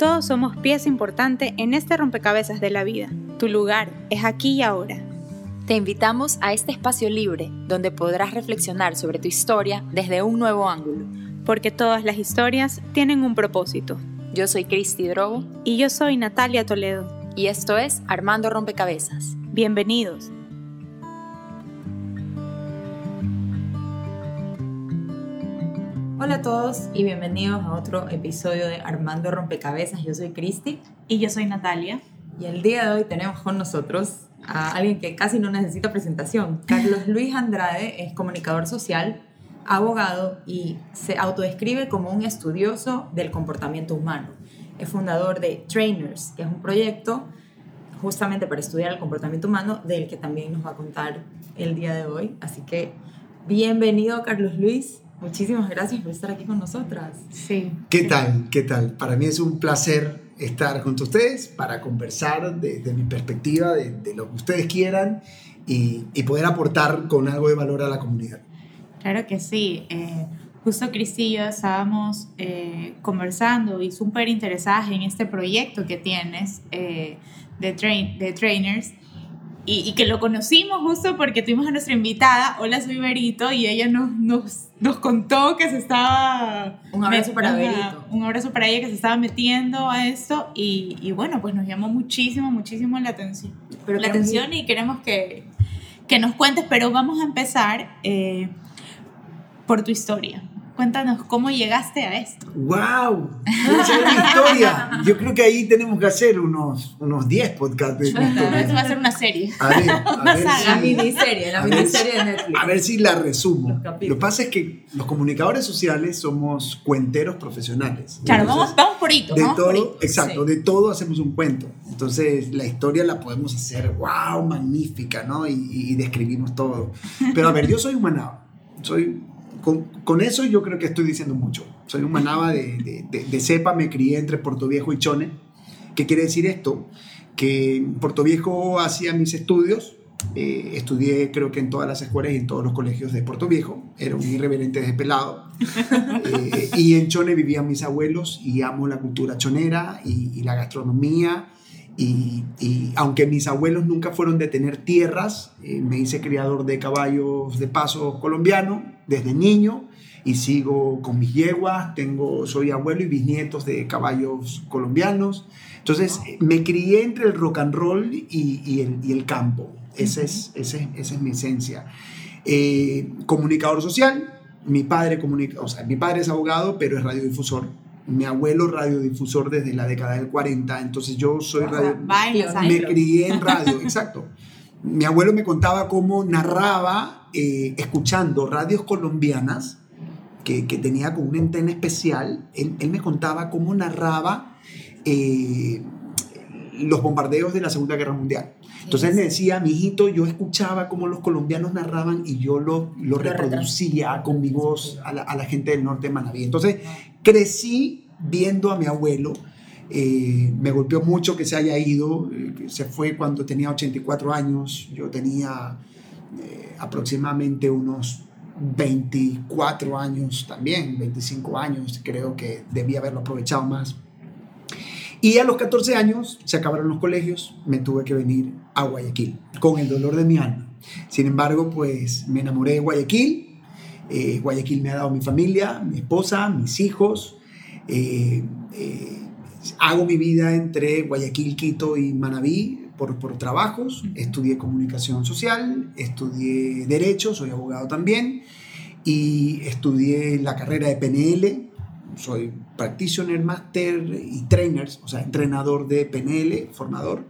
Todos somos pieza importante en este rompecabezas de la vida. Tu lugar es aquí y ahora. Te invitamos a este espacio libre donde podrás reflexionar sobre tu historia desde un nuevo ángulo. Porque todas las historias tienen un propósito. Yo soy Cristi Drogo. Y yo soy Natalia Toledo. Y esto es Armando Rompecabezas. Bienvenidos. Hola a todos y bienvenidos a otro episodio de Armando Rompecabezas. Yo soy Cristi. Y yo soy Natalia. Y el día de hoy tenemos con nosotros a alguien que casi no necesita presentación. Carlos Luis Andrade es comunicador social, abogado y se autodescribe como un estudioso del comportamiento humano. Es fundador de Trainers, que es un proyecto justamente para estudiar el comportamiento humano del que también nos va a contar el día de hoy. Así que bienvenido Carlos Luis. Muchísimas gracias por estar aquí con nosotras. Sí. ¿Qué tal? ¿Qué tal? Para mí es un placer estar junto a ustedes para conversar desde mi perspectiva, de, lo que ustedes quieran y, poder aportar con algo de valor a la comunidad. Claro que sí. Eh, justo Cristi y yo estábamos eh, conversando y súper interesadas en este proyecto que tienes eh, de, train, de trainers y, que lo conocimos justo porque tuvimos a nuestra invitada, Hola, soy Berito, y ella nos, nos, nos contó que se estaba... Un abrazo para Berito. Un abrazo para ella que se estaba metiendo a esto y, y bueno, pues nos llamó muchísimo, muchísimo la atención. Pero la atención y queremos que, que nos cuentes, pero vamos a empezar eh, por tu historia. Cuéntanos cómo llegaste a esto. ¡Wow! Esa historia. Yo creo que ahí tenemos que hacer unos, unos 10 podcasts de Esto va a ser una serie. A ver, a ver si, la miniserie, la miniserie de Netflix. A ver si la resumo. Lo que pasa es que los comunicadores sociales somos cuenteros profesionales. Claro, vamos, vamos por hito. De todo, exacto, de todo hacemos un cuento. Entonces la historia la podemos hacer, wow, magnífica, ¿no? Y, y describimos todo. Pero a ver, yo soy humanado. Soy con, eso yo creo que estoy diciendo mucho. Soy un manaba de, de, cepa, me crié entre Puerto Viejo y Chone. ¿Qué quiere decir esto? Que en Puerto Viejo hacía mis estudios, eh, estudié creo que en todas las escuelas y en todos los colegios de Puerto Viejo, era un irreverente de pelado. Eh, y en Chone vivían mis abuelos y amo la cultura chonera y, y la gastronomía y, aunque mis abuelos nunca fueron de tener tierras, eh, me hice criador de caballos de paso colombiano desde niño y sigo con mis yeguas, tengo, soy abuelo y bisnietos de caballos colombianos. Entonces me crié entre el rock and roll y, el, campo. Esa es, ese, esa es mi esencia. Eh, comunicador social, mi padre, comunica, o sea, mi padre es abogado, pero es radiodifusor mi abuelo radiodifusor desde la década del 40, entonces yo soy radio, me crié en radio, exacto. Mi abuelo me contaba cómo narraba, eh, escuchando radios colombianas, que, que, tenía con una antena especial, él, él, me contaba cómo narraba eh, los bombardeos de la Segunda Guerra Mundial. Entonces él me decía, mi hijito, yo escuchaba cómo los colombianos narraban y yo lo, lo reproducía con mi voz a la, a la, gente del norte de Manaví. Entonces crecí viendo a mi abuelo. Eh, me golpeó mucho que se haya ido. Eh, se fue cuando tenía 84 años. Yo tenía eh, aproximadamente unos 24 años también, 25 años. Creo que debía haberlo aprovechado más. Y a los 14 años se acabaron los colegios, me tuve que venir a Guayaquil con el dolor de mi alma. Sin embargo, pues me enamoré de Guayaquil. Guayaquil me ha dado mi familia, mi esposa, mis hijos. Eh, eh, hago mi vida entre Guayaquil, Quito y Manabí por, por trabajos. Estudié comunicación social, estudié derecho, soy abogado también, y estudié la carrera de PNL. Soy practitioner, master y trainer, o sea, entrenador de PNL, formador.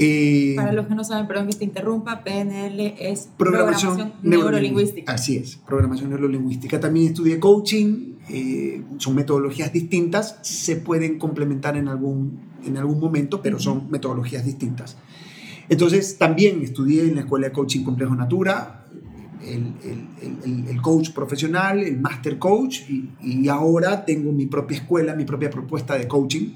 Eh, Para los que no saben, perdón que te interrumpa, PNL es programación, neurolingüística. Así es, programación neurolingüística. También estudié coaching, eh, son metodologías distintas, se pueden complementar en algún, en algún momento, pero son metodologías distintas. Entonces, también estudié en la Escuela de Coaching Complejo Natura, el, el, el, coach profesional, el master coach, y, y, ahora tengo mi propia escuela, mi propia propuesta de coaching.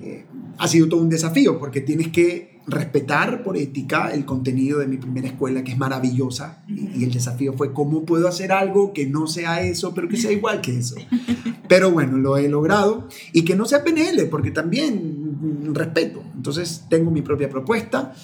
Eh, ha sido todo un desafío porque tienes que respetar por ética el contenido de mi primera escuela, que es maravillosa, Y, el desafío fue cómo puedo hacer algo que no sea eso, pero que sea igual que eso. Pero bueno, lo he logrado y que no sea PNL, porque también respeto. Entonces tengo mi propia propuesta.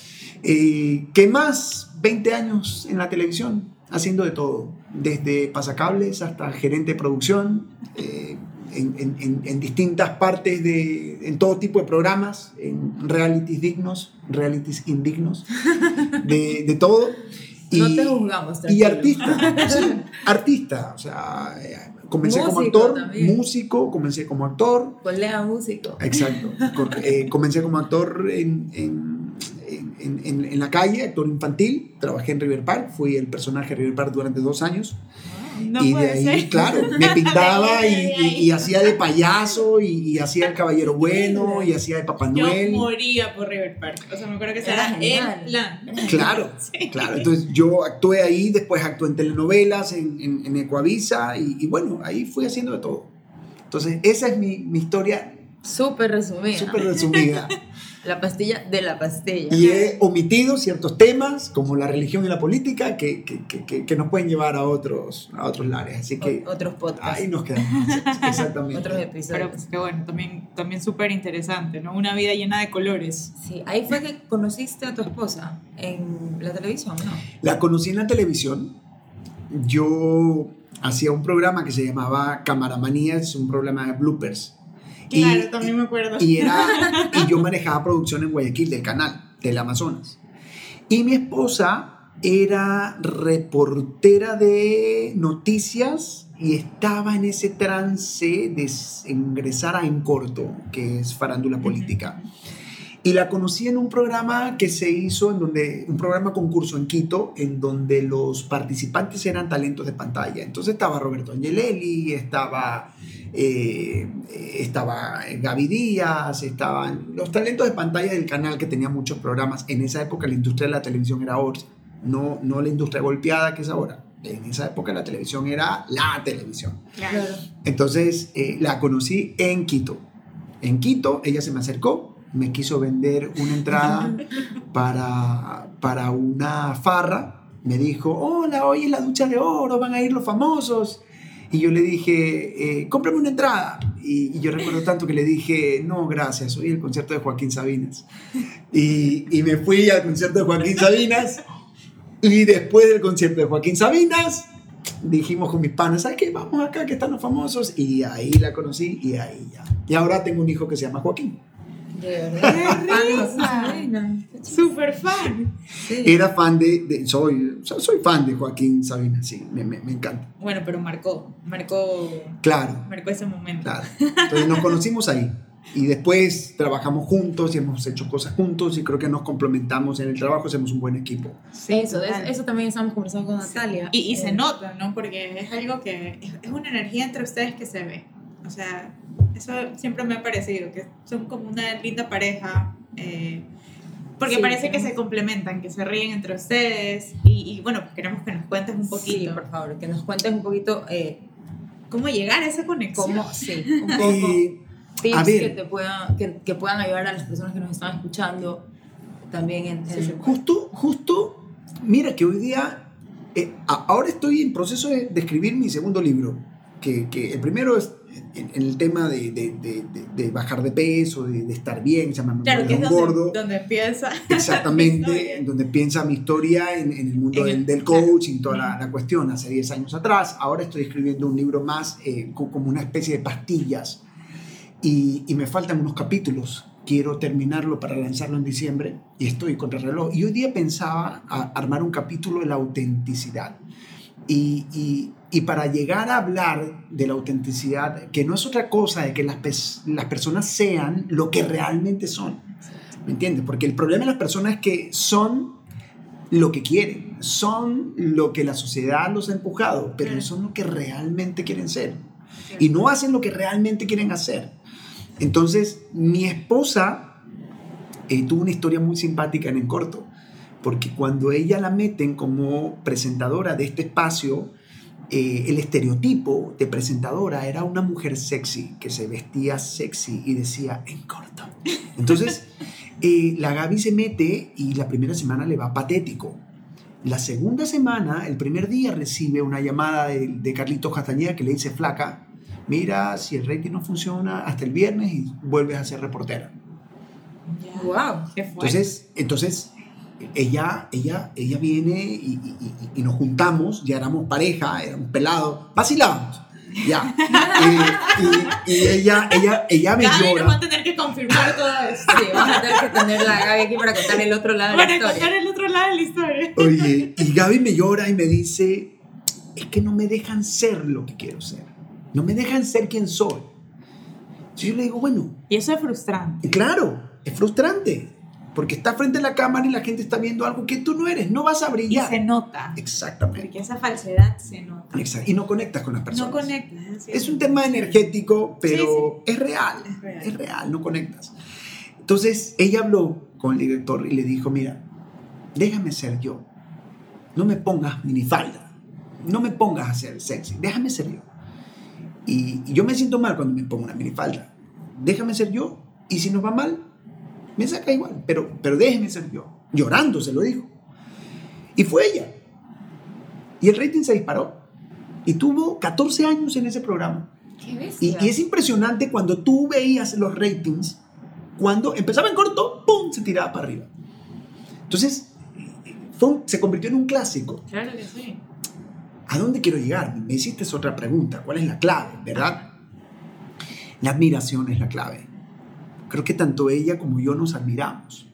Eh, ¿Qué más? 20 años en la televisión, haciendo de todo, desde pasacables hasta gerente de producción, eh, en, en- en distintas partes de, en todo tipo de programas, en realities dignos, realities indignos, de, de todo. No te juzgamos, Y artista, sí, artista, o sea, comencé como Músico actor, también. músico, comencé como actor, Colega músico. Exacto. Eh, comencé como actor en, en, en- en- en la calle, actor infantil. Trabajé en River Park, fui el personaje de River Park durante dos años. No y de ahí, ser. claro, me pintaba y, y- y hacía de payaso y, y hacía el caballero bueno y hacía de Papá Yo Noel. moría por River Park. O sea, me acuerdo que Era era el plan. Claro, claro. Entonces yo actué ahí, después actué en telenovelas, en, en, en Ecuavisa y, y bueno, ahí fui haciendo de todo. Entonces esa es mi, mi historia Súper resumida. súper resumida. La pastilla de la pastilla. Y he omitido ciertos temas, como la religión y la política, que, que, que- que- que nos pueden llevar a otros, a otros lares. Así que O- otros podcasts. ahí nos quedamos. Exactamente. Otros Pero episodios. pues que bueno, también, también súper interesante, ¿no? Una vida llena de colores. Sí, ahí fue que conociste a tu esposa en la televisión, ¿no? La conocí en la televisión. Yo hacía un programa que se llamaba Camaramanías, un programa de bloopers. Y- Claro, también me acuerdo. Y, era, y yo manejaba producción en Guayaquil del canal, del Amazonas. Y mi esposa era reportera de noticias y estaba en ese trance de ingresar a En Corto, que es farándula política. Y la conocí en un programa que se hizo, en donde, un programa concurso en Quito, en donde los participantes eran talentos de pantalla. Entonces estaba Roberto Angelelli, estaba, eh, estaba Gaby Díaz, estaban los talentos de pantalla del canal que tenía muchos programas. En esa época la industria de la televisión era otra, no, no la industria golpeada que es ahora. En esa época la televisión era la televisión. Claro. Entonces eh, la conocí en Quito. En Quito, ella se me acercó, me quiso vender una entrada para, para una farra. Me dijo, hola, hoy es la ducha de oro, van a ir los famosos. Y yo le dije, eh, cómprame una entrada. Y, yo recuerdo tanto que le dije, no, gracias, hoy el concierto de Joaquín Sabinas. Y, y me fui al concierto de Joaquín Sabinas. Y después del concierto de Joaquín Sabinas, dijimos con mis panas, ¿sabes qué? Vamos acá, que están los famosos. Y ahí la conocí y ahí ya. Y ahora tengo un hijo que se llama Joaquín. De verdad. Súper fan. sí. Era fan de, de- soy, soy fan de Joaquín Sabinas, sí, me, me, me encanta. Bueno, pero marcó, marcó, Claro, marcó ese momento. claro. Entonces nos conocimos ahí. Y después trabajamos juntos y hemos hecho cosas juntos y creo que nos complementamos en el trabajo, hacemos un buen equipo. Sí, Eso, eso también estamos conversando con Natalia. Y, y se Eh, nota, ¿no? Porque es algo que es, es una energía entre ustedes que se ve. O sea, eso siempre me ha parecido, que son como una linda pareja. eh, porque Sí, parece que se complementan, que se ríen entre ustedes. Y, y, bueno, queremos que nos cuentes un Sí, poquito por favor, que nos cuentes un poquito eh, cómo llegar a esa conexión. cómo, sí, un poco Eh, tips a ver. que, te puedan, que, que puedan ayudar a las personas que nos están escuchando también en, en- Justo, justo, mira que hoy día, eh, a- ahora estoy en proceso de, de escribir mi segundo libro, que, que el primero es en, en el tema de, de- de- de- bajar de peso, de, estar bien, se llama Claro, que es donde, gordo. donde empieza. Exactamente, en donde piensa mi historia en, en el mundo del, el- del coaching, toda la, la cuestión, hace 10 años atrás. Ahora estoy escribiendo un libro más eh, co- como una especie de pastillas y, y me faltan unos capítulos. Quiero terminarlo para lanzarlo en diciembre y estoy contra el reloj. Y hoy día pensaba a- armar un capítulo de la autenticidad. Y, y- y para llegar a hablar de la autenticidad, que no es otra cosa de que las, las personas sean lo que realmente son. ¿Me entiendes? Porque el problema de las personas es que son lo que quieren, son lo que la sociedad los ha empujado, pero no son lo que realmente quieren ser. Y no hacen lo que realmente quieren hacer. Entonces, mi esposa eh, tuvo una historia muy simpática en el corto, porque cuando ella la meten como presentadora de este espacio, eh, el estereotipo de presentadora era una mujer sexy, que se vestía sexy y decía en corto. Entonces, eh, la Gaby se mete y la primera semana le va patético. La segunda semana, el primer día, recibe una llamada de, de Carlitos Castañeda que le dice, flaca, mira, si el rating no funciona hasta el viernes y vuelves a ser reportera. Wow. Qué fuerte. Entonces, entonces ella, ella, ella viene y, y- y- y nos juntamos, ya éramos pareja, éramos pelados, vacilábamos. Ya. Y, y- y ella, ella, ella me Gaby nos va llora. a tener que confirmar todo esto. Sí, vamos a tener que tener la Gaby aquí para contar el otro lado de la Para historia. contar el otro lado de la historia. Oye, y Gaby me llora y me dice, es que no me dejan ser lo que quiero ser. No me dejan ser quien soy. Entonces yo le digo, bueno, Y eso es frustrante. Claro, es frustrante, porque estás frente a la cámara y la gente está viendo algo que tú no eres, no vas a Y brillar. se nota. Exactamente. Porque esa falsedad se nota. Exacto. Y no conectas con las No personas. conectas. Es un tema energético, pero es, real, Es real. es real, no conectas. Entonces ella habló con el director y le dijo, mira, déjame ser yo. No me pongas minifalda. No me pongas a ser sexy. Déjame ser yo. Y, y yo me siento mal cuando me pongo una minifalda. Déjame ser yo. Y si nos va mal, me saca igual. Pero, pero déjeme ser yo. Llorando se lo dijo. Y fue ella. Y el rating se disparó. Y tuvo 14 años en ese programa. Qué Y, y es impresionante cuando tú veías los ratings, cuando empezaba en corto, ¡pum! se tiraba para arriba. Entonces, fue un- se convirtió en un clásico. Claro que sí. ¿A dónde quiero llegar? Me hiciste otra pregunta. ¿Cuál es la clave? ¿Verdad? La admiración es la clave. Creo que tanto ella como yo nos admiramos.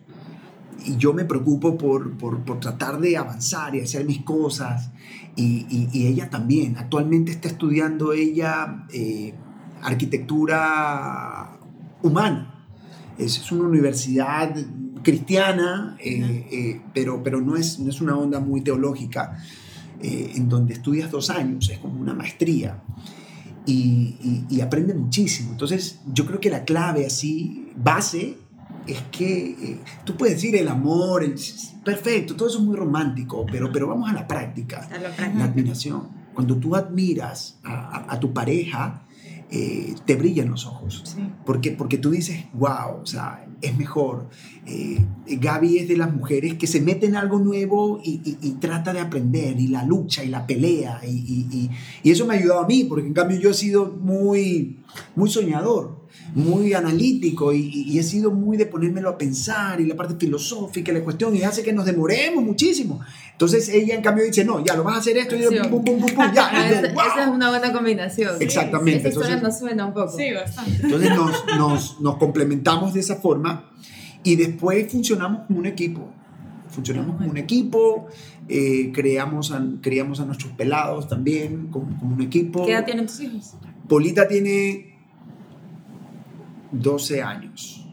Y yo me preocupo por, por, por tratar de avanzar y hacer mis cosas. Y, y- y ella también. Actualmente está estudiando ella eh, arquitectura humana. Es, es una universidad cristiana, eh, eh, pero, pero no, es, no es una onda muy teológica en donde estudias dos años, es como una maestría y, y, y aprende muchísimo. Entonces, yo creo que la clave así, base, es que eh, tú puedes decir el amor, el, perfecto, todo eso es muy romántico, pero, pero vamos a la práctica, A la admiración. Cuando tú admiras a, a- a tu pareja, eh, te brillan los ojos. Sí. Porque, porque tú dices, wow, o sea, es mejor. Eh, Gaby es de las mujeres que se mete en algo nuevo y, y- y trata de aprender, y la lucha, y la pelea, y- y eso me ha ayudado a mí, porque en cambio yo he sido muy, muy soñador, muy analítico, y, y- he sido muy de ponérmelo a pensar, y la parte filosófica, la cuestión, y hace que nos demoremos muchísimo. Entonces ella en cambio dice, no, ya lo vas a hacer esto, y yo, Sí. pum, pum, pum, pum, ya. Ah, yo, esa, "Wow". esa es una buena combinación. Exactamente, Esa historia entonces- nos suena un poco. Sí, bastante. Entonces nos, nos, nos complementamos de esa forma y después funcionamos como un equipo. Funcionamos como un equipo, eh, creamos, a, creamos a nuestros pelados también como, como un equipo. ¿Qué edad tienen tus hijos? Polita tiene 12 años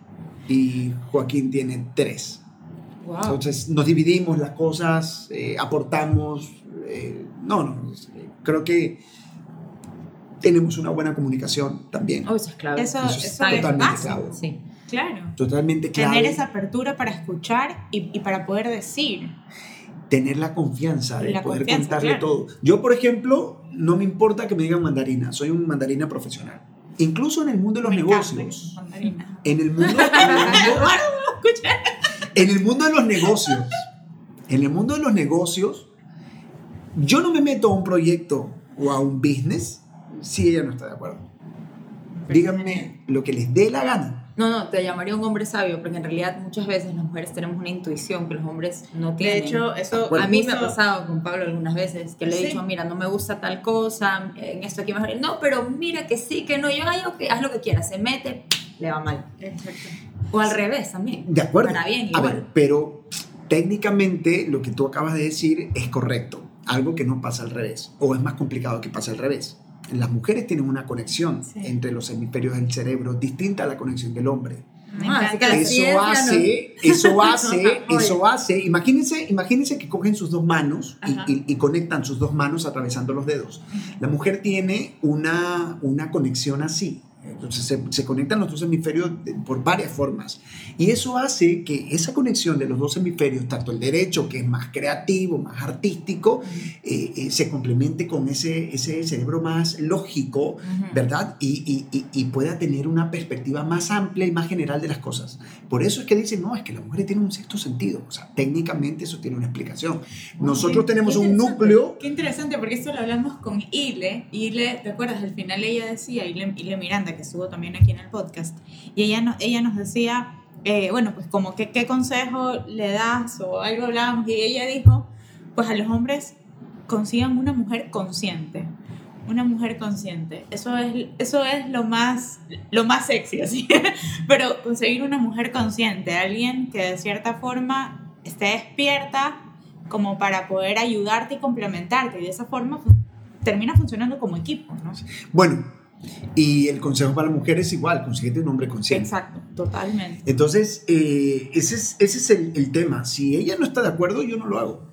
y Joaquín tiene 3. Wow. Entonces nos dividimos las cosas, eh, aportamos. eh, no, no, creo que tenemos una buena comunicación también. Oh, eso es clave. Eso, Eso es eso es totalmente clave. Sí. Claro. Totalmente clave. Tener esa apertura para escuchar y, y para poder decir. tener la confianza de La poder confianza, contarle claro. todo. Yo, por ejemplo, no me importa que me digan mandarina, soy un mandarina profesional. Incluso en el mundo de los Me negocios. En el mundo, en el mundo- Escucha. en el mundo de los negocios. En el mundo de los negocios, yo no me meto a un proyecto o a un business si ella no está de acuerdo. Díganme lo que les dé la gana. No, no, te llamaría un hombre sabio, porque en realidad muchas veces las mujeres tenemos una intuición que los hombres no De tienen. hecho, eso. Bueno. a mí me ha pasado con Pablo algunas veces que le he Sí. dicho, mira, no me gusta tal cosa, en esto aquí mejor. No, pero mira que sí, que no, yo ay, ok, haz lo que quieras, se mete, le va mal. Exacto. O al revés también. De acuerdo. Para bien, A igual. ver, pero técnicamente lo que tú acabas de decir es correcto. Algo que no pasa al revés. O es más complicado que pase al revés. Las mujeres tienen una conexión Sí. entre los hemisferios del cerebro distinta a la conexión del hombre. Ah, Eso hace, eso hace, eso hace. Imagínense, imagínense que cogen sus dos manos y- y conectan sus dos manos atravesando los dedos. La mujer tiene una, una conexión así. Entonces se, se, conectan los dos hemisferios por varias formas. Y eso hace que esa conexión de los dos hemisferios, tanto el derecho, que es más creativo, más artístico, eh, eh, se complemente con ese, ese cerebro más lógico, ¿verdad? Y, y, y, pueda tener una perspectiva más amplia y más general de las cosas. Por eso es que dicen, no, es que la mujer tiene un sexto sentido. O sea, técnicamente eso tiene una explicación. Nosotros tenemos un núcleo... Qué interesante, porque esto lo hablamos con Ile. Ile, ¿te acuerdas? Al final ella decía, Ile, Ile Miranda, que estuvo también aquí en el podcast, y ella, no, ella nos decía, eh, bueno, pues como que, qué consejo le das o algo hablábamos, y ella dijo, pues a los hombres consigan una mujer consciente. Una mujer consciente. Eso es, eso es lo, más, lo más sexy, así. Pero conseguir una mujer consciente, alguien que de cierta forma esté despierta como para poder ayudarte y complementarte. Y de esa forma pues, termina funcionando como equipo, ¿no? Bueno, y el consejo para la mujer es igual, consíguete un hombre consciente. Exacto, totalmente. Entonces, eh, ese es, ese es el, el, tema. Si ella no está de acuerdo, yo no lo hago.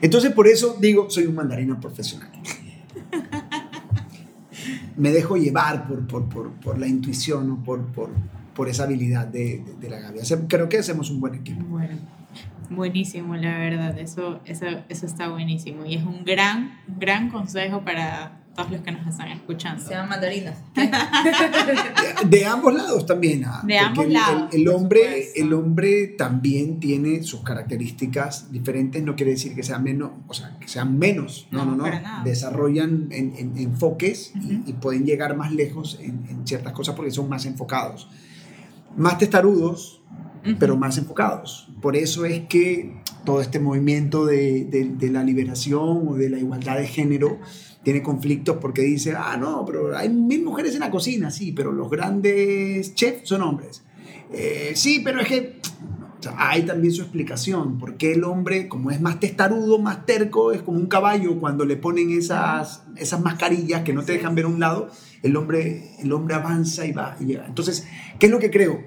Entonces, por eso digo, soy un mandarina profesional. Me dejo llevar por, por, por, por la intuición o por, por, por esa habilidad de, de, de la Gaby. Creo que hacemos un buen equipo. Bueno. Buenísimo, la verdad, eso, eso, eso está buenísimo y es un gran, gran consejo para todos los que nos están escuchando. Sean mandarinas. de, ambos lados también. ¿ah? De ambos el, lados. El, el hombre, el hombre también tiene sus características diferentes, no quiere decir que sean menos, o sea, que sean menos, no, no, no. no. Desarrollan en, en, enfoques uh -huh. y, y, pueden llegar más lejos en, en ciertas cosas porque son más enfocados. Más testarudos, pero más enfocados. Por eso es que todo este movimiento de, de, de, la liberación o de la igualdad de género tiene conflictos porque dice, ah, no, pero hay mil mujeres en la cocina, sí, pero los grandes chefs son hombres. Eh, sí, pero es que o sea, hay también su explicación, porque el hombre, como es más testarudo, más terco, es como un caballo cuando le ponen esas, esas mascarillas que no te dejan ver un lado, el hombre, el hombre avanza y va y llega. Entonces, ¿qué es lo que creo?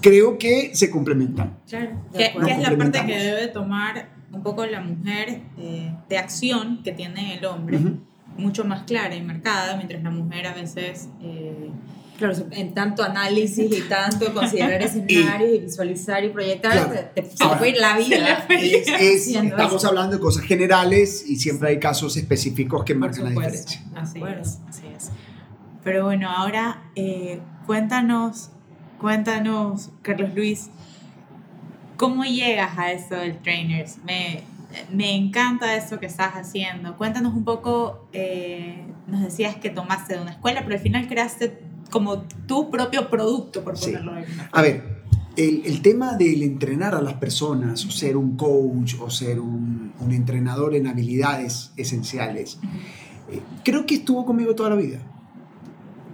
Creo que se complementan. Claro. Que, que es la parte que debe tomar un poco la mujer eh, de acción que tiene el hombre, uh -huh. mucho más clara y marcada, mientras la mujer a veces... Eh, Claro, en tanto análisis y tanto considerar escenarios y, y visualizar y proyectar, claro. te, te, se Ahora, puede ir la vida. Es, es, estamos eso. hablando de cosas generales y siempre hay casos específicos que marcan la diferencia. Así, bueno. es, así es. Pero bueno, ahora eh, cuéntanos Cuéntanos, Carlos Luis, ¿cómo llegas a esto del trainers? Me, me encanta esto que estás haciendo. Cuéntanos un poco, eh, nos decías que tomaste de una escuela, pero al final creaste como tu propio producto, por ponerlo sí. A ver, el, el, tema del entrenar a las personas, o ser un coach, o ser un, un entrenador en habilidades esenciales, eh, creo que estuvo conmigo toda la vida.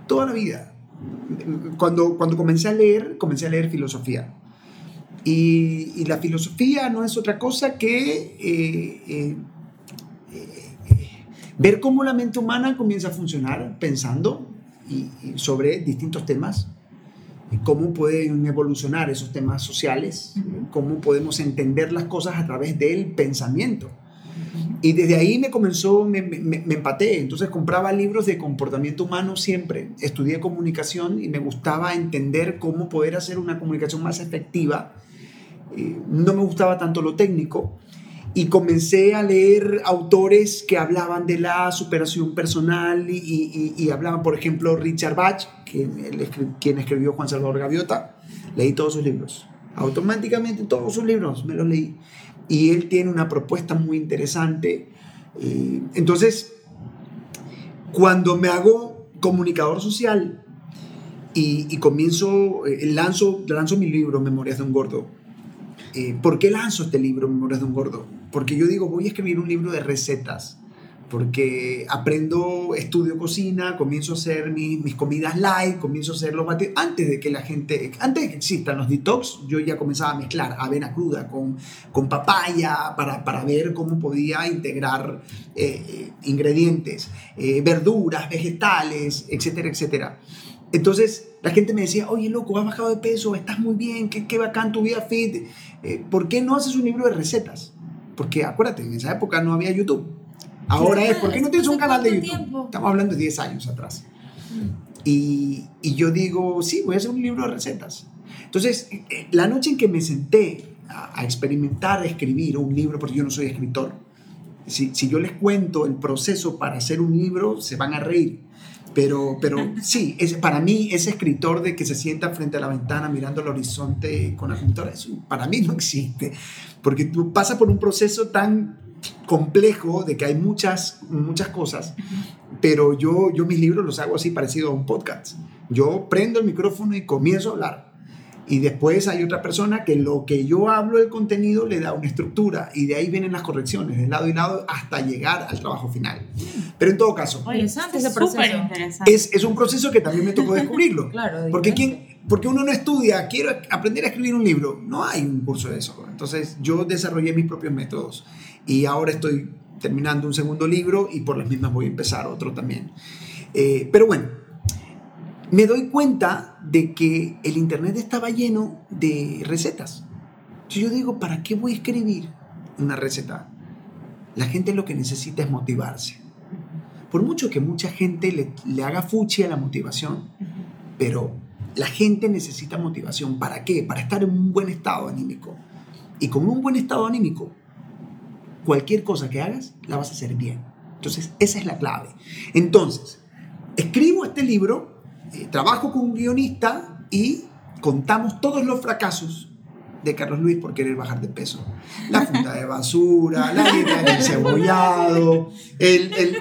Toda la vida cuando, cuando comencé a leer, comencé a leer filosofía. Y, y la filosofía no es otra cosa que eh, eh, eh, ver cómo la mente humana comienza a funcionar pensando y, y sobre distintos temas, cómo pueden evolucionar esos temas sociales, cómo podemos entender las cosas a través del pensamiento. Y desde ahí me comenzó, me, me, me, empaté. Entonces compraba libros de comportamiento humano siempre. Estudié comunicación y me gustaba entender cómo poder hacer una comunicación más efectiva. Eh, no me gustaba tanto lo técnico. Y comencé a leer autores que hablaban de la superación personal y, y, y hablaban, por ejemplo, Richard Bach, quien, quien escribió Juan Salvador Gaviota. Leí todos sus libros. Automáticamente todos sus libros me los leí y él tiene una propuesta muy interesante. Entonces, cuando me hago comunicador social y, y comienzo, eh, lanzo, lanzo mi libro, Memorias de un Gordo, eh, ¿por qué lanzo este libro, Memorias de un Gordo? Porque yo digo, voy a escribir un libro de recetas porque aprendo, estudio cocina, comienzo a hacer mis, mis comidas light, comienzo a hacer los batidos. Antes de que la gente, antes de que existan los detox, yo ya comenzaba a mezclar avena cruda con, con papaya para, para ver cómo podía integrar eh, ingredientes, eh, verduras, vegetales, etcétera, etcétera. Entonces la gente me decía, oye loco, has bajado de peso, estás muy bien, qué, qué bacán tu vida fit, eh, ¿por qué no haces un libro de recetas? Porque acuérdate, en esa época no había YouTube. Ahora es, ¿por qué no tienes un canal de YouTube? Tiempo? Estamos hablando de 10 años atrás. Y, y yo digo, sí, voy a hacer un libro de recetas. Entonces, eh, la noche en que me senté a, a experimentar, a escribir un libro, porque yo no soy escritor, si, si yo les cuento el proceso para hacer un libro, se van a reír. Pero, pero sí, es, para mí ese escritor de que se sienta frente a la ventana mirando el horizonte con la computadora, eso para mí no existe. Porque tú pasas por un proceso tan complejo de que hay muchas, muchas cosas, pero yo, yo mis libros los hago así parecido a un podcast. Yo prendo el micrófono y comienzo a hablar. Y después hay otra persona que lo que yo hablo, el contenido, le da una estructura y de ahí vienen las correcciones, de lado y lado, hasta llegar al trabajo final. Pero en todo caso, Oye, es es, es un proceso que también me tocó descubrirlo. Claro, Porque. ¿quién, porque uno no estudia, quiero aprender a escribir un libro. No hay un curso de eso. Entonces yo desarrollé mis propios métodos y ahora estoy terminando un segundo libro y por las mismas voy a empezar otro también. Eh, pero bueno, me doy cuenta de que el Internet estaba lleno de recetas. Yo digo, ¿para qué voy a escribir una receta? La gente lo que necesita es motivarse. Por mucho que mucha gente le, le haga fuchi a la motivación, pero la gente necesita motivación. ¿Para qué? Para estar en un buen estado anímico. Y con un buen estado anímico, cualquier cosa que hagas, la vas a hacer bien. Entonces, esa es la clave. Entonces, escribo este libro, eh, trabajo con un guionista y contamos todos los fracasos de Carlos Luis por querer bajar de peso. La funda de basura, la dieta del cebollado, el, el-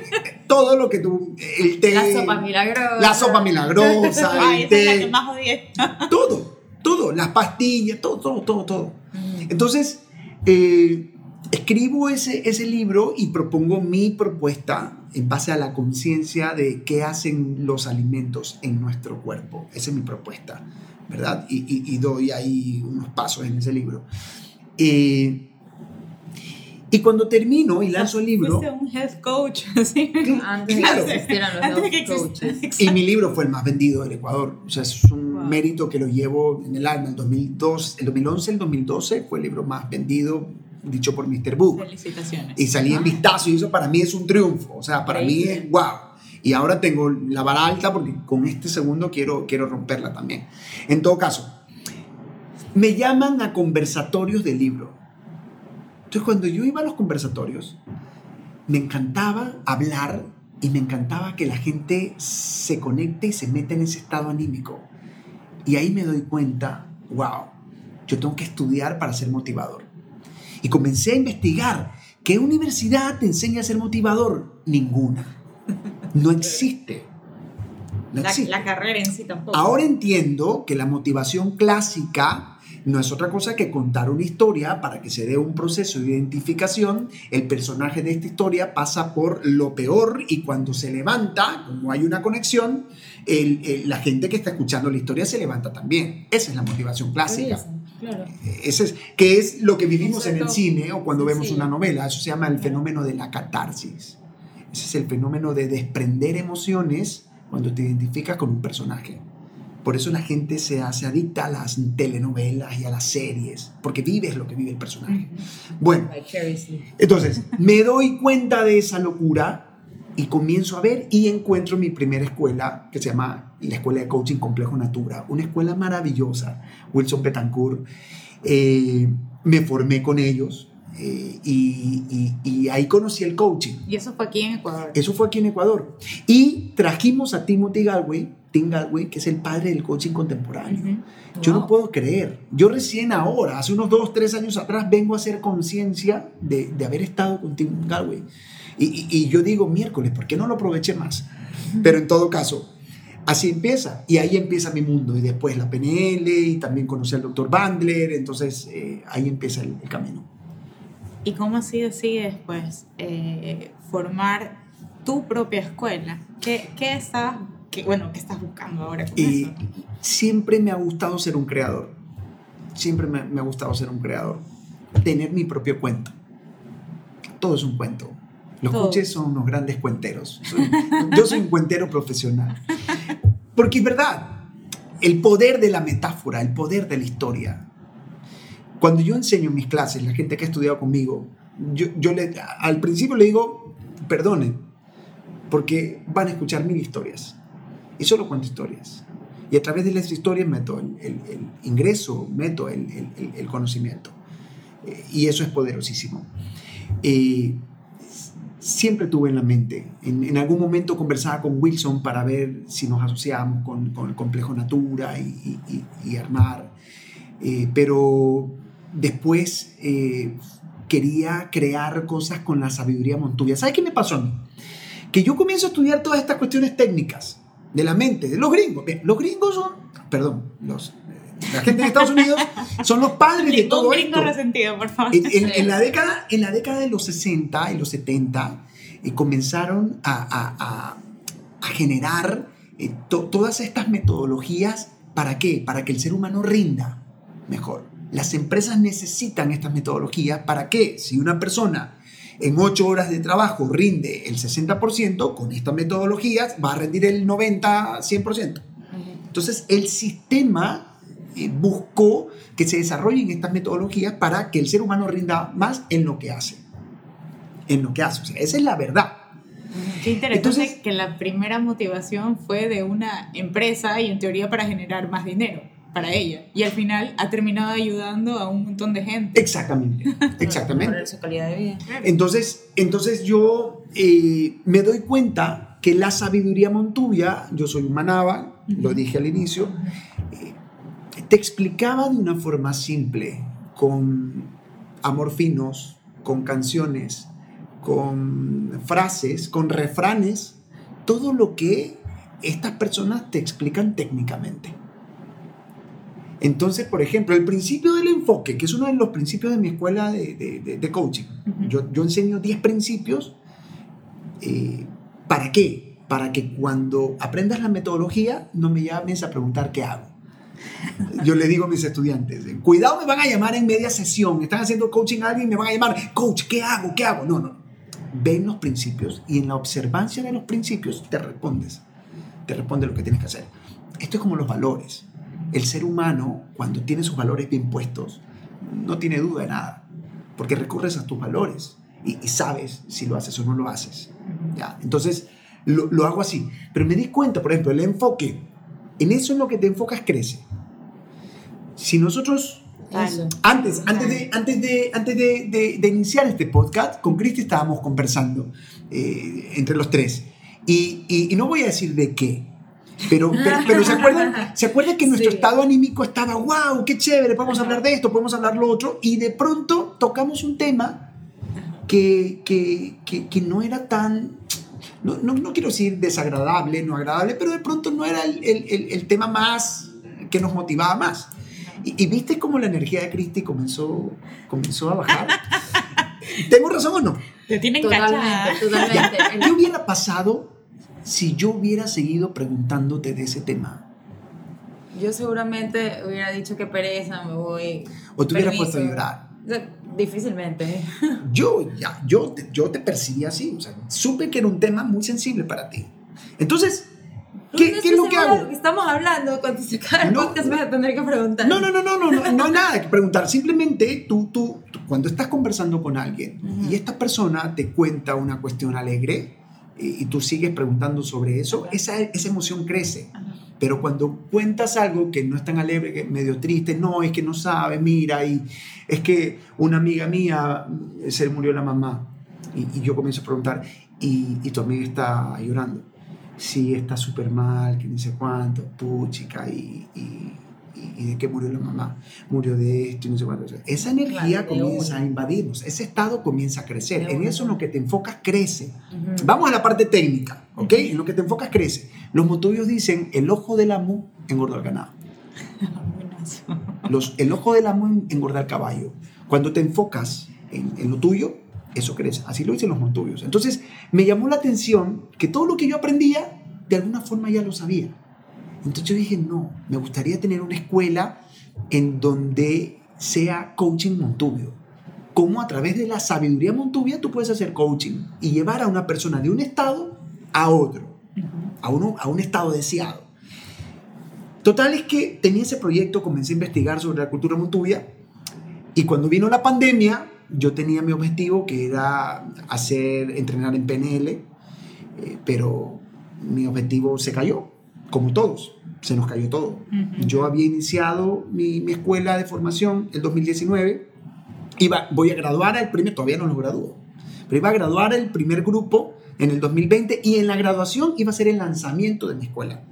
todo lo que tú... El té, La sopa milagrosa. la sopa milagrosa, Ay, el esa es la té, que más odié. todo, todo, las pastillas, todo, todo, todo, todo. Mm. Entonces, eh, escribo ese, ese libro y propongo mi propuesta en base a la conciencia de qué hacen los alimentos en nuestro cuerpo. Esa es mi propuesta, ¿verdad? Y, y- y doy ahí unos pasos en ese libro. Eh, y cuando termino y lanzo el libro, Fuiste un health coach, así. Antes Claro. de que existieran los Antes que coaches. y mi libro fue el más vendido del Ecuador. O sea, es un Wow. mérito que lo llevo en el alma. El 2002, el 2011, el 2012 fue el libro más vendido, dicho por Mr. Book. Felicitaciones. y salí en vistazo y eso para mí es un triunfo. O sea, para mí es wow. Y ahora tengo la vara alta porque con este segundo quiero, quiero romperla también. En todo caso, me llaman a conversatorios de libro. Entonces, cuando yo iba a los conversatorios, me encantaba hablar y me encantaba que la gente se conecte y se meta en ese estado anímico. Y ahí me doy cuenta, wow, yo tengo que estudiar para ser motivador. Y comencé a investigar. ¿Qué universidad te enseña a ser motivador? Ninguna. No existe. No La, carrera en sí tampoco. Ahora entiendo que la motivación clásica no es otra cosa que contar una historia para que se dé un proceso de identificación. El personaje de esta historia pasa por lo peor y cuando se levanta, como hay una conexión, el- el- la gente que está escuchando la historia se levanta también. Esa es la motivación clásica. Claro. Ese es, que es lo que vivimos en el cine o cuando vemos Sí. una novela. Eso se llama el fenómeno de la catarsis. Ese es el fenómeno de desprender emociones cuando te identificas con un personaje. Por eso la gente se hace adicta a las telenovelas y a las series, porque vives lo que vive el personaje. Bueno, entonces me doy cuenta de esa locura y comienzo a ver y encuentro mi primera escuela que se llama la Escuela de Coaching Complejo Natura, una escuela maravillosa, Wilson Betancourt. Eh, me formé con ellos eh, y, y- y ahí conocí el coaching. Y eso fue aquí en Ecuador. Eso fue aquí en Ecuador. Y trajimos a Timothy Galway, Tim Galway, que es el padre del coaching contemporáneo. Yo no puedo creer. Yo recién ahora, hace unos dos, tres años atrás, vengo a hacer conciencia de, de haber estado con Tim Galway. Y, y- y yo digo, miércoles, ¿por qué no lo aproveché más? Pero en todo caso, así empieza. Y ahí empieza mi mundo. Y después la PNL, y también conocí al doctor Bandler. Entonces, eh, ahí empieza el, el camino. ¿Y cómo ha sido así después eh, formar tu propia escuela? ¿Qué, qué estabas, qué- bueno, qué estás buscando ahora con Y eso? siempre me ha gustado ser un creador. Siempre me, me ha gustado ser un creador. Tener mi propio cuento. Todo es un cuento. Los Todo. coaches son unos grandes cuenteros. Yo soy un cuentero profesional. Porque es verdad, el poder de la metáfora, el poder de la historia. Cuando yo enseño en mis clases, la gente que ha estudiado conmigo, yo, yo le, al principio le digo, perdonen, porque van a escuchar mil historias. y solo cuento historias. Y a través de las historias meto el, el- el ingreso, meto el, el- conocimiento. Eh, y eso es poderosísimo. Eh, siempre tuve en la mente, en, en algún momento conversaba con Wilson para ver si nos asociábamos con, con el complejo Natura y, y- y- armar, Eh, pero después eh, quería crear cosas con la sabiduría montuvia. ¿Sabes qué me pasó a mí? Que yo comienzo a estudiar todas estas cuestiones técnicas de la mente, de los gringos. Bien, Los gringos son, perdón, los, la gente de Estados Unidos son los padres de todo Un esto. resentido, por favor. En, en- en la década, en la década de los 60 y los 70 eh, comenzaron a, a- a- a generar eh, to- todas estas metodologías. ¿Para qué? Para que el ser humano rinda mejor. Las empresas necesitan estas metodologías. ¿Para qué? Si una persona en 8 horas de trabajo rinde el 60%, con estas metodologías va a rendir el 90, 100%. Entonces, el sistema eh, buscó que se desarrollen estas metodologías para que el ser humano rinda más en lo que hace. En lo que hace. O sea, esa es la verdad. Qué interesante Entonces- que la primera motivación fue de una empresa y en teoría para generar más dinero para ella. Y al final ha terminado ayudando a un montón de gente. Exactamente. Exactamente. Mejorar su calidad de vida. Entonces, entonces yo eh, me doy cuenta que la sabiduría montuvia, yo soy un manaba, lo dije al inicio, te explicaba de una forma simple, con amor finos, con canciones, con frases, con refranes, todo lo que estas personas te explican técnicamente. Entonces, por ejemplo, el principio del enfoque, que es uno de los principios de mi escuela de, de- de- de coaching. Yo enseño 10 principios. eh, ¿Para qué? Para que cuando aprendas la metodología no me llames a preguntar qué hago. Yo le digo a mis estudiantes, cuidado me van a llamar en media sesión, están haciendo coaching a alguien me van a llamar, coach, ¿qué hago? ¿Qué hago? No, no. Ven los principios y en la observancia de los principios te respondes. Te responde lo que tienes que hacer. Esto es como los valores. El ser humano, cuando tiene sus valores bien puestos, no tiene duda de nada, porque recurres a tus valores y, y sabes si lo haces o no lo haces. ¿ya? Entonces, lo, lo hago así. Pero me di cuenta, por ejemplo, el enfoque, en eso en lo que te enfocas crece. Si nosotros, Claro. antes, antes, de, antes, de, antes de, de- de iniciar este podcast, con Cristi estábamos conversando eh, entre los tres. Y, y- y no voy a decir de qué, pero, pero, pero ¿se, acuerdan, ¿se acuerdan que nuestro Sí. estado anímico estaba, wow, qué chévere, podemos hablar de esto, podemos hablar lo otro? Y de pronto tocamos un tema que, que, que, que no era tan, no, no, no quiero decir desagradable, no agradable, pero de pronto no era el, el, el- el tema más que nos motivaba más. Y, y viste cómo la energía de Cristi comenzó, comenzó a bajar. ¿Tengo razón o no? Te tienen. Totalmente, totalmente. ¿Qué hubiera pasado si yo hubiera seguido preguntándote de ese tema? Yo seguramente hubiera dicho que pereza, me voy. ¿O te hubieras puesto a llorar? Difícilmente. Yo, ya, yo, te- yo te percibí así. O sea, supe que era un tema muy sensible para ti. Entonces, ¿qué, qué es lo que hago? que estamos hablando? Cuando se acabe el No. podcast vas a tener que preguntar. No, no, no, no, no, no, no hay nada que preguntar. Simplemente tú, tú, tú, cuando estás conversando con alguien Ujú. y esta persona te cuenta una cuestión alegre y, y tú sigues preguntando sobre eso, Ajá. esa, esa emoción crece. Ajá. Pero cuando cuentas algo que no es tan alegre, que es medio triste, no, es que no sabe, mira, y es que una amiga mía mm, se le murió la mamá. Y, y yo comienzo a preguntar, ¿y, y tu amiga está llorando? Sí, está súper mal, que ni sé cuánto, puchica, y, y, y- de qué murió la mamá. Murió de esto y no sé cuánto. Esa energía Claro, comienza a invadirnos, ese estado comienza a crecer. En eso en lo que te enfocas crece. Vamos a la parte técnica, ¿ok? En lo que te enfocas crece. Los motubios dicen, el ojo del amo engorda al ganado. Los, el ojo del amo en- engorda al caballo. Cuando te enfocas en, en lo tuyo, eso crece. Así lo dicen los motubios. Entonces, me llamó la atención que todo lo que yo aprendía, de alguna forma ya lo sabía. Entonces yo dije, no, me gustaría tener una escuela en donde sea coaching montubio. Cómo a través de la sabiduría montubia tú puedes hacer coaching y llevar a una persona de un estado a otro, a, uno, a un estado deseado. Total es que tenía ese proyecto, comencé a investigar sobre la cultura montubia y cuando vino la pandemia yo tenía mi objetivo que era hacer, entrenar en PNL, eh, pero mi objetivo se cayó como todos, se nos cayó todo. Yo había iniciado mi, mi escuela de formación el 2019, iba, voy a graduar el primer, todavía no lo gradúo, pero iba a graduar el primer grupo en el 2020 y en la graduación iba a ser el lanzamiento de mi escuela.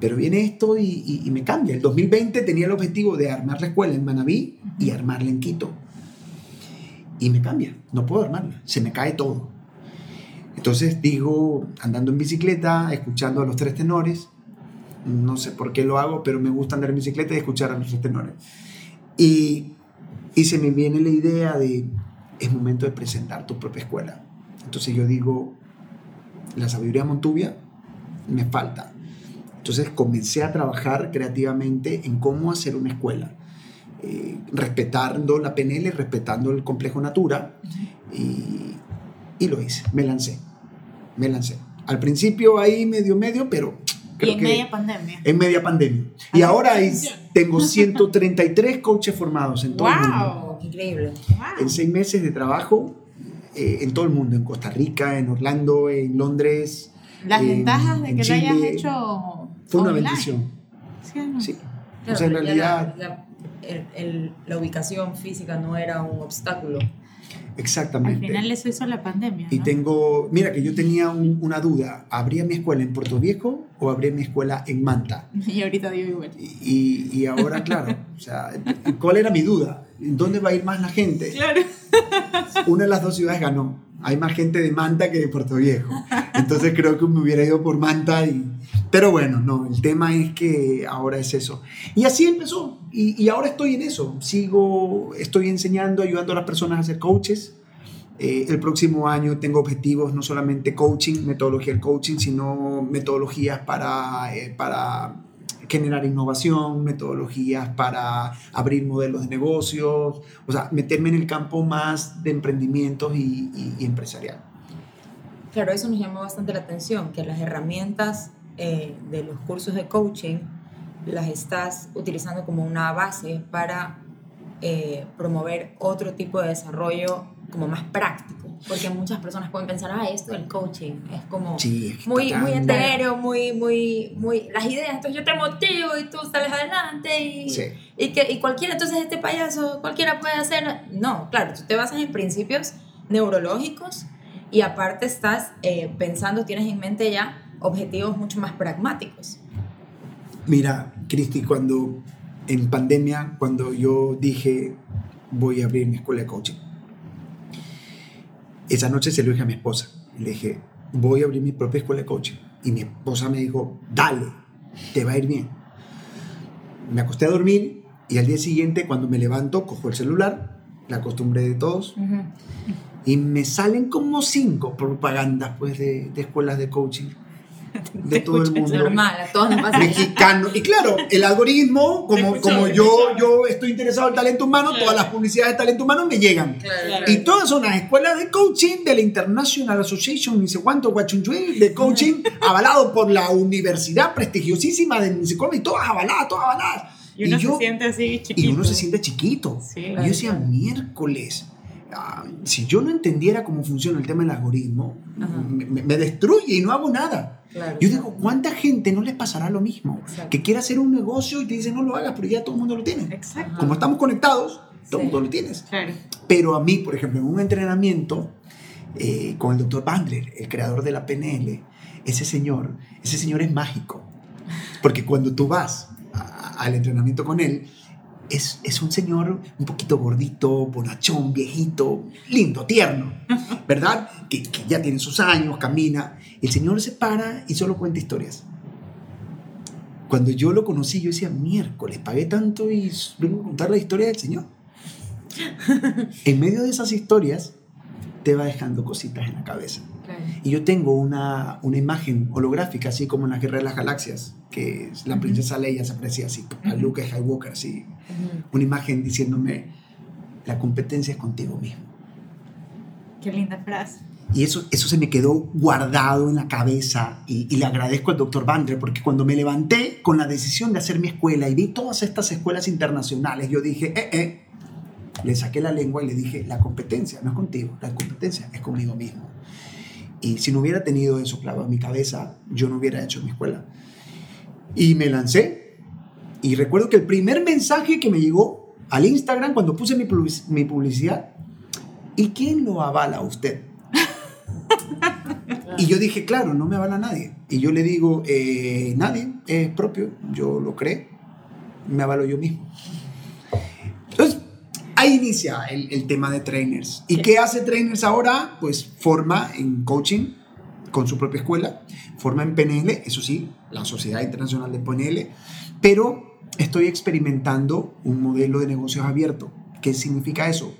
Pero viene esto y, y- y me cambia. El 2020 tenía el objetivo de armar la escuela en Manabí y armarla en Quito. Y me cambia, no puedo armarla, se me cae todo. Entonces digo, andando en bicicleta, escuchando a los tres tenores, no sé por qué lo hago, pero me gusta andar en bicicleta y escuchar a los tres tenores. Y, y se me viene la idea de, es momento de presentar tu propia escuela. Entonces yo digo, la sabiduría Montubia me falta. Entonces comencé a trabajar creativamente en cómo hacer una escuela, eh, respetando la PNL, respetando el complejo Natura, y, y lo hice, me lancé, me lancé. Al principio ahí medio medio, pero Y creo en que media pandemia. en media pandemia. Y Ah, ahora hay- tengo 133 coaches formados en todo el mundo. ¡Wow! Increíble. wow. En seis meses de trabajo eh, en todo el mundo, en Costa Rica, en Orlando, en Londres. Las en- ventajas de en que lo hayas hecho. Fue una online. bendición. ¿Sí no? Sí. Claro, o sea, en realidad, la, la- el- el- la ubicación física no era un obstáculo. Al exactamente. final eso hizo la pandemia. Y ¿no? tengo, mira que yo tenía un- una duda, ¿abría mi escuela en Puerto Viejo o abría mi escuela en Manta? Y ahorita digo igual. Y, y ahora, claro, o sea, ¿cuál era mi duda? ¿Dónde va a ir más la gente? Claro. Una de las dos ciudades ganó. Hay más gente de Manta que de Puerto Viejo. Entonces creo que me hubiera ido por Manta. Y... Pero bueno, no, el tema es que ahora es eso. Y así empezó. Y, y ahora estoy en eso. Sigo, estoy enseñando, ayudando a las personas a ser coaches. Eh, el próximo año tengo objetivos, no solamente coaching, metodología del coaching, sino metodologías para, eh, para generar innovación, metodologías para abrir modelos de negocios, o sea, meterme en el campo más de emprendimientos y, empresarial. Claro, eso nos llamó bastante la atención, que las herramientas eh, de los cursos de coaching las estás utilizando como una base para eh, promover otro tipo de desarrollo como más práctico. Porque muchas personas pueden pensar, ah, esto del coaching es como Sí, muy, muy etéreo, muy, muy, muy, las ideas, entonces yo te motivo y tú sales adelante y, Sí. y, que, y cualquiera, entonces este payaso, cualquiera puede hacer. No, claro, tú te basas en principios neurológicos y aparte estás eh, pensando, tienes en mente ya objetivos mucho más pragmáticos. Mira, Cristi, cuando en pandemia, cuando yo dije voy a abrir mi escuela de coaching, esa noche se lo dije a mi esposa. Le dije, voy a abrir mi propia escuela de coaching. Y mi esposa me dijo, dale, te va a ir bien. Me acosté a dormir y al día siguiente, cuando me levanto, cojo el celular, la costumbre de todos, y me salen como cinco propagandas pues, de, de escuelas de coaching de todo el mundo Normal, a todos nos pasa. mexicano. Y claro, el algoritmo, como, como yo, yo estoy interesado en talento humano, Claro. todas las publicidades de talento humano me llegan. Claro. Y todas son las escuelas de coaching de la International Association, ni sé cuánto, guachunchue, de coaching, avalado por la universidad prestigiosísima de ni sé cómo, y todas avaladas, todas avaladas. Y uno yo- se siente así chiquito. y uno se siente chiquito. Sí. Y yo decía, miércoles, ah, si yo no entendiera cómo funciona el tema del algoritmo, me, me- destruye y no hago nada. Claro. Yo digo, ¿cuánta gente no les pasará lo mismo? Exacto. Que quiere hacer un negocio y te dice, no lo hagas, pero ya todo el mundo lo tiene. Exacto. Como estamos conectados, todo el Sí. mundo lo tienes. Claro. Pero a mí, por ejemplo, en un entrenamiento eh, con el doctor Bandler, el creador de la PNL, ese señor, ese señor es mágico. Porque cuando tú vas a- al entrenamiento con él, es, es un señor un poquito gordito, bonachón, viejito, lindo, tierno, ¿verdad? Que, que ya tiene sus años, camina. El señor se para y solo cuenta historias. Cuando yo lo conocí, yo decía, miércoles, pagué tanto y vengo a contar la historia del señor. En medio de esas historias, te va dejando cositas en la cabeza. Claro. Y yo tengo una, una imagen holográfica, así como en la Guerra de las Galaxias, que es la princesa Leia se aprecia así, a Luke Skywalker, así. Una imagen diciéndome, la competencia es contigo mismo. Qué linda frase. Y eso, eso se me quedó guardado en la cabeza y, y le agradezco al doctor Bandler porque cuando me levanté con la decisión de hacer mi escuela y vi todas estas escuelas internacionales, yo dije, eh, eh, le saqué la lengua y le dije, la competencia no es contigo, la competencia es conmigo mismo. Y si no hubiera tenido eso clavado en mi cabeza, yo no hubiera hecho mi escuela. Y me lancé. Y recuerdo que el primer mensaje que me llegó al Instagram cuando puse mi, mi publicidad, ¿y quién lo avala a usted? Y yo dije, claro, no me avala nadie. Y yo le digo, "Eh, nadie, es propio, yo lo creo, me avalo yo mismo. Entonces, ahí inicia el, el tema de trainers. ¿Y qué hace trainers ahora? Pues forma en coaching con su propia escuela, forma en PNL, eso sí, la Sociedad Internacional de PNL, pero estoy experimentando un modelo de negocios abierto. ¿Qué significa eso?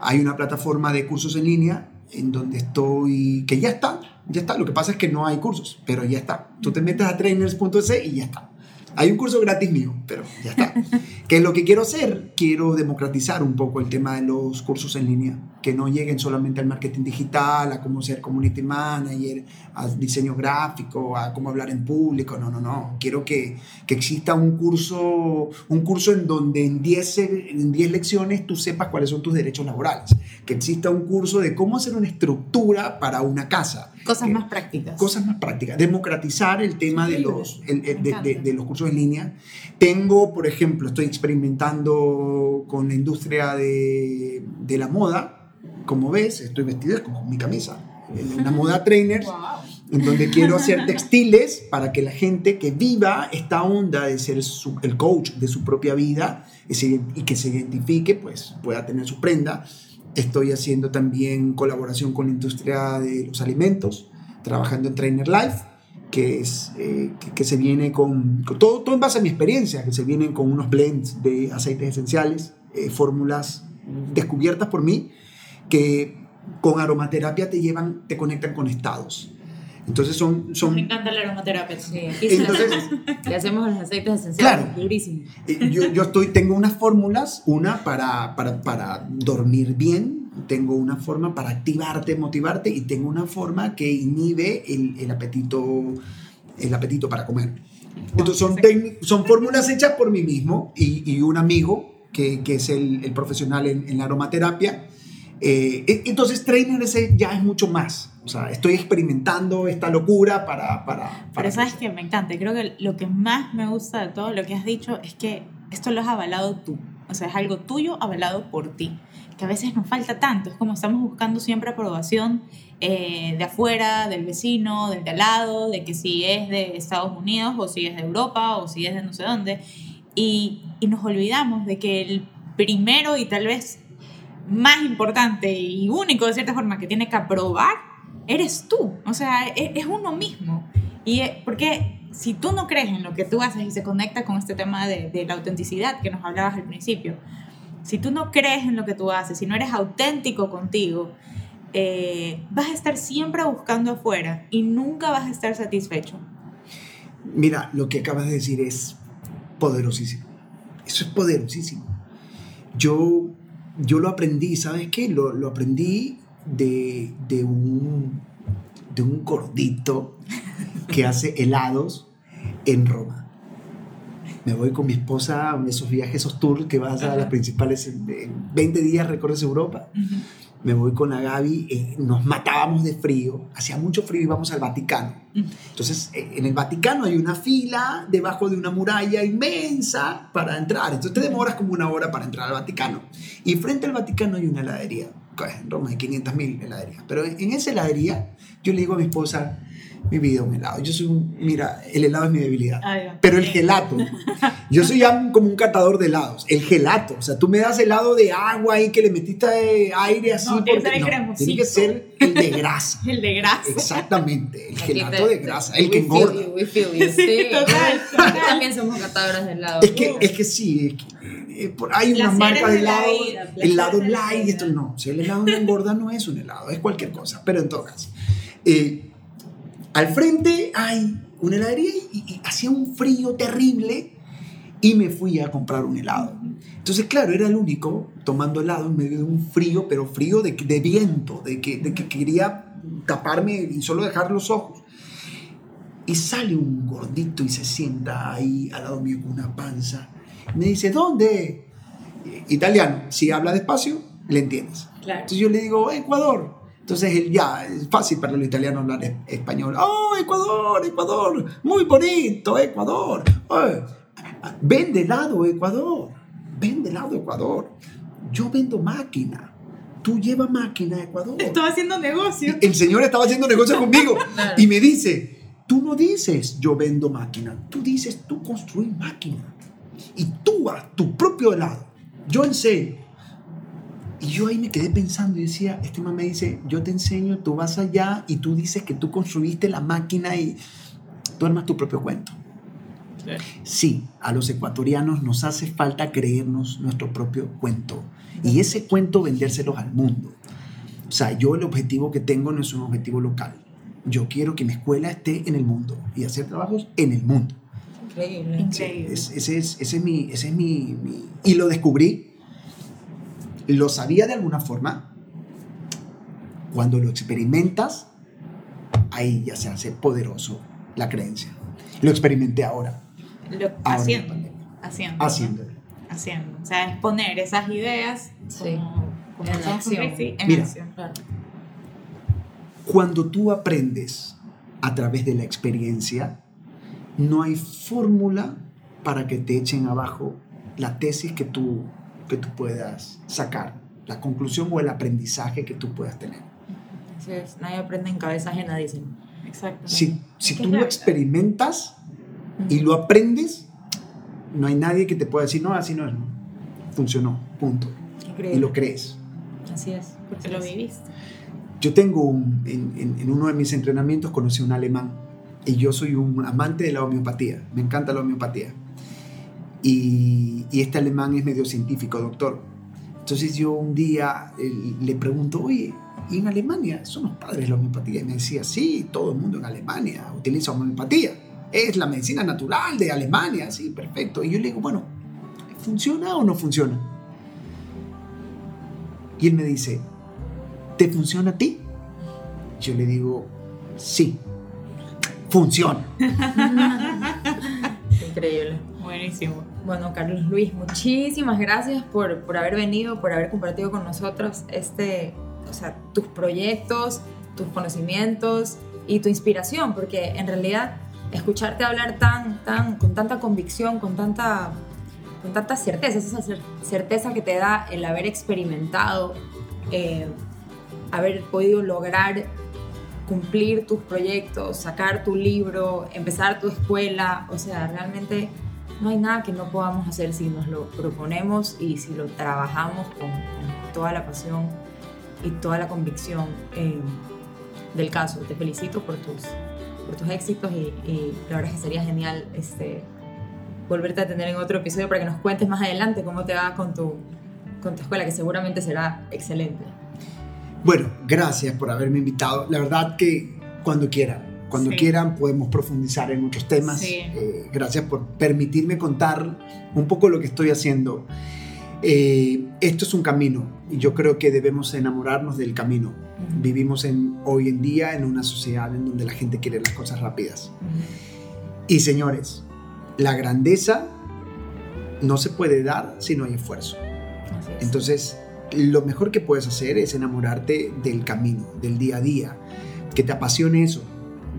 Hay una plataforma de cursos en línea en donde estoy, que ya está, ya está. Lo que pasa es que no hay cursos, pero ya está. Tú te metes a trainers.es y ya está. Hay un curso gratis mío, pero ya está. ¿Qué es lo que quiero hacer? Quiero democratizar un poco el tema de los cursos en línea, que no lleguen solamente al marketing digital, a cómo ser community manager, al diseño gráfico, a cómo hablar en público. No, no, no. Quiero que, que exista un curso, un curso en donde en 10 se- en 10 lecciones tú sepas cuáles son tus derechos laborales. Que exista un curso de cómo hacer una estructura para una casa. Cosas más prácticas. cosas más prácticas, democratizar el tema de los, el- de, de- de los cursos en línea. Tengo, por ejemplo, estoy experimentando con la industria de, de la moda. Como ves, estoy vestido con mi camisa. Una moda trainer, en donde quiero hacer textiles para que la gente que viva esta onda de ser su- el coach de su propia vida y que se identifique, pues pueda tener su prenda. Estoy haciendo también colaboración con la industria de los alimentos, trabajando en Trainer Life, que, es, eh, que, se viene con, con todo, todo en base a mi experiencia, que se vienen con unos blends de aceites esenciales, eh, fórmulas descubiertas por mí, que con aromaterapia te llevan, te conectan con estados. Entonces son, son Me encanta la aromaterapia. Sí, Entonces- le hacemos los aceites esenciales. Claro. Durísimo. Yo, yo estoy, tengo unas fórmulas, una para, para, para dormir bien, tengo una forma para activarte, motivarte y tengo una forma que inhibe el, el apetito, el apetito para comer. Entonces son, son fórmulas hechas por mí mismo y, y un amigo que, que es el, el profesional en, en la aromaterapia. Eh, e- entonces trainer ese ya es mucho más. O sea, estoy experimentando esta locura para... para, para Pero sabes que me encanta. Creo que lo que más me gusta de todo lo que has dicho es que esto lo has avalado tú. O sea, es algo tuyo avalado por ti. Que a veces nos falta tanto. Es como estamos buscando siempre aprobación eh, de afuera, del vecino, del de al lado, de que si es de Estados Unidos o si es de Europa o si es de no sé dónde. Y, y nos olvidamos de que el primero y tal vez más importante y único de cierta forma que tiene que aprobar eres tú. O sea, e- es, uno mismo. Y eh, porque si tú no crees en lo que tú haces y se conecta con este tema de, la autenticidad que nos hablabas al principio, si tú no crees en lo que tú haces, si no eres auténtico contigo, eh, vas a estar siempre buscando afuera y nunca vas a estar satisfecho. Mira, lo que acabas de decir es poderosísimo. Eso es poderosísimo. Yo, yo lo aprendí, ¿sabes qué? Lo, lo aprendí de, de, un, de un gordito que hace helados en Roma. Me voy con mi esposa a esos viajes, esos tours que vas a las principales, en en 20 días recorres Europa. Me voy con la Gaby, eh, nos matábamos de frío, hacía mucho frío y íbamos al Vaticano. Entonces, eh, en el Vaticano hay una fila debajo de una muralla inmensa para entrar. Entonces, te demoras como una hora para entrar al Vaticano. Y frente al Vaticano hay una heladería. En Roma hay 500 mil heladerías. Pero en esa heladería, yo le digo a mi esposa, mi vida un helado. Yo soy un, mira, el helado es mi debilidad. Va. Pero el gelato, yo soy ya como un catador de helados. El gelato, o sea, tú me das helado de agua y que le metiste eh, aire así. No, tiene que porque- ser el no, tiene que ser el de grasa. El de grasa. Exactamente, el Aquí gelato te- de grasa, el que we feel engorda. Sí, total, total. También somos catadoras de helado. Es que, es que sí, es que, eh, por- hay unas marcas de de la helado, helado de la light, vida. esto no, si el helado no engorda no es un helado, es cualquier cosa, pero en todo caso. eh, al frente hay una heladería y, y hacía un frío terrible y me fui a comprar un helado. Entonces, claro, era el único tomando helado en medio de un frío, pero frío de, de viento, de que, de que quería taparme y solo dejar los ojos. Y sale un gordito y se sienta ahí al lado mío con una panza. Me dice, ¿dónde? Italiano. Si habla despacio, le entiendes. Claro. Entonces yo le digo, Ecuador. Entonces él ya, es fácil para los italianos hablar es- español. ¡Oh, Ecuador, Ecuador! Muy bonito, Ecuador. Oh, vende helado, Ecuador. Vende helado, Ecuador. Yo vendo máquina. Tú llevas máquina a Ecuador. Estaba haciendo negocio. El señor estaba haciendo negocio conmigo Claro. y me dice, tú no dices yo vendo máquina, tú dices tú construís máquina y tú haz tu propio helado. Yo enseño. Y yo ahí me quedé pensando y decía, este man me dice, yo te enseño, tú vas allá y tú dices que tú construiste la máquina y tú armas tu propio cuento. Sí, a los ecuatorianos nos hace falta creernos nuestro propio cuento y ese cuento vendérselos al mundo. O sea, yo el objetivo que tengo no es un objetivo local. Yo quiero que mi escuela esté en el mundo y hacer trabajos en el mundo. Increíble. Increíble. Es- ese, es, ese es mi... Ese es mi, mi- Y lo descubrí, lo sabía de alguna forma. Cuando lo experimentas, ahí ya se hace poderoso la creencia. Lo experimenté ahora, Lo- Ahora en haciendo, haciendo. haciéndolo. Haciendo. O sea, es poner esas ideas Sí. como, como En acción. En Mira. acción. Claro. Cuando tú aprendes a través de la experiencia, no hay fórmula para que te echen abajo la tesis que tú, que tú puedas sacar, la conclusión o el aprendizaje que tú puedas tener. Así es. Nadie aprende en cabeza ajena, dicen. Exacto. Si, si tú lo experimentas y lo aprendes, no hay nadie que te pueda decir, no, así no es. no. Funcionó, punto. Increíble. Y lo crees. Así es. Porque lo viviste. Yo tengo un, en, en- en uno de mis entrenamientos conocí a un alemán y yo soy un amante de la homeopatía, me encanta la homeopatía. Y, y este alemán es medio científico, doctor. Entonces yo un día eh, le pregunto, oye, ¿y en Alemania son los padres de la homeopatía? Y me decía, sí, todo el mundo en Alemania utiliza homeopatía. Es la medicina natural de Alemania, sí, perfecto. Y yo le digo, bueno, ¿funciona o no funciona? Y él me dice, ¿te funciona a ti? Yo le digo, sí, funciona. Increíble. Buenísimo. Bueno, Carlos Luis, muchísimas gracias por, por haber venido, por haber compartido con nosotros este, o sea, tus proyectos, tus conocimientos y tu inspiración, porque en realidad escucharte hablar tan, tan, con tanta convicción, con tanta, con tanta certeza, esa cer- certeza que te da el haber experimentado, eh, haber podido lograr cumplir tus proyectos, sacar tu libro, empezar tu escuela, o sea, realmente no hay nada que no podamos hacer si nos lo proponemos y si lo trabajamos con, toda la pasión y toda la convicción eh, del caso. Te felicito por tus, por tus éxitos y, y la verdad es que sería genial este, volverte a tener en otro episodio para que nos cuentes más adelante cómo te va con tu, con tu escuela, que seguramente será excelente. Bueno, gracias por haberme invitado. La verdad que cuando quieran, cuando Sí. quieran podemos profundizar en otros temas. Sí. Eh, gracias por permitirme contar un poco lo que estoy haciendo. Eh, esto es un camino y yo creo que debemos enamorarnos del camino. Vivimos en, hoy en día en una sociedad en donde la gente quiere las cosas rápidas. Y señores, la grandeza no se puede dar si no hay esfuerzo. Entonces, lo mejor que puedes hacer es enamorarte del camino, del día a día, que te apasione eso,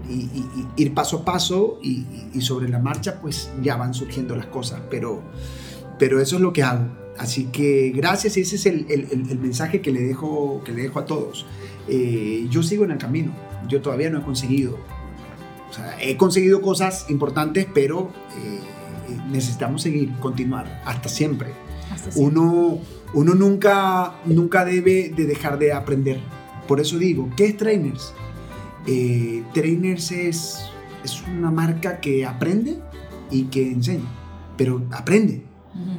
y, y- y ir paso a paso y, sobre la marcha pues ya van surgiendo las cosas, pero, pero eso es lo que hago. Así que gracias ese es el, el- mensaje que le, dejo, que le dejo a todos. Eh, yo sigo en el camino, yo todavía no he conseguido. O sea, he conseguido cosas importantes, pero eh, necesitamos seguir, continuar, hasta siempre Hasta siempre. uno, uno nunca, nunca debe de dejar de aprender. Por eso digo, ¿qué es Trainers? Eh, trainers es, es una marca que aprende y que enseña, pero aprende.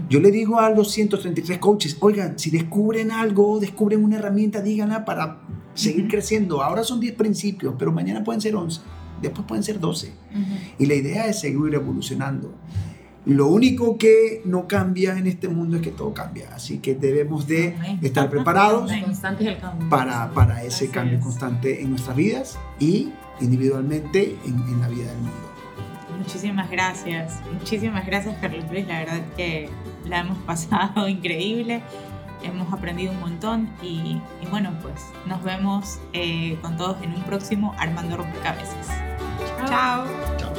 Yo le digo a los 133 coaches, oigan, si descubren algo, descubren una herramienta, díganla para seguir creciendo. Ahora son 10 principios, pero mañana pueden ser 11, después pueden ser 12. Ujú. Y la idea es seguir evolucionando. Lo único que no cambia en este mundo es que todo cambia. Así que debemos de estar preparados para, para ese cambio constante en nuestras vidas y individualmente en, en la vida del mundo. Muchísimas gracias. Muchísimas gracias, Carlos Luis. La verdad que la hemos pasado increíble. hemos aprendido un montón y, y bueno, pues nos vemos eh, con todos en un próximo Armando Rompecabezas. Chao. Chao.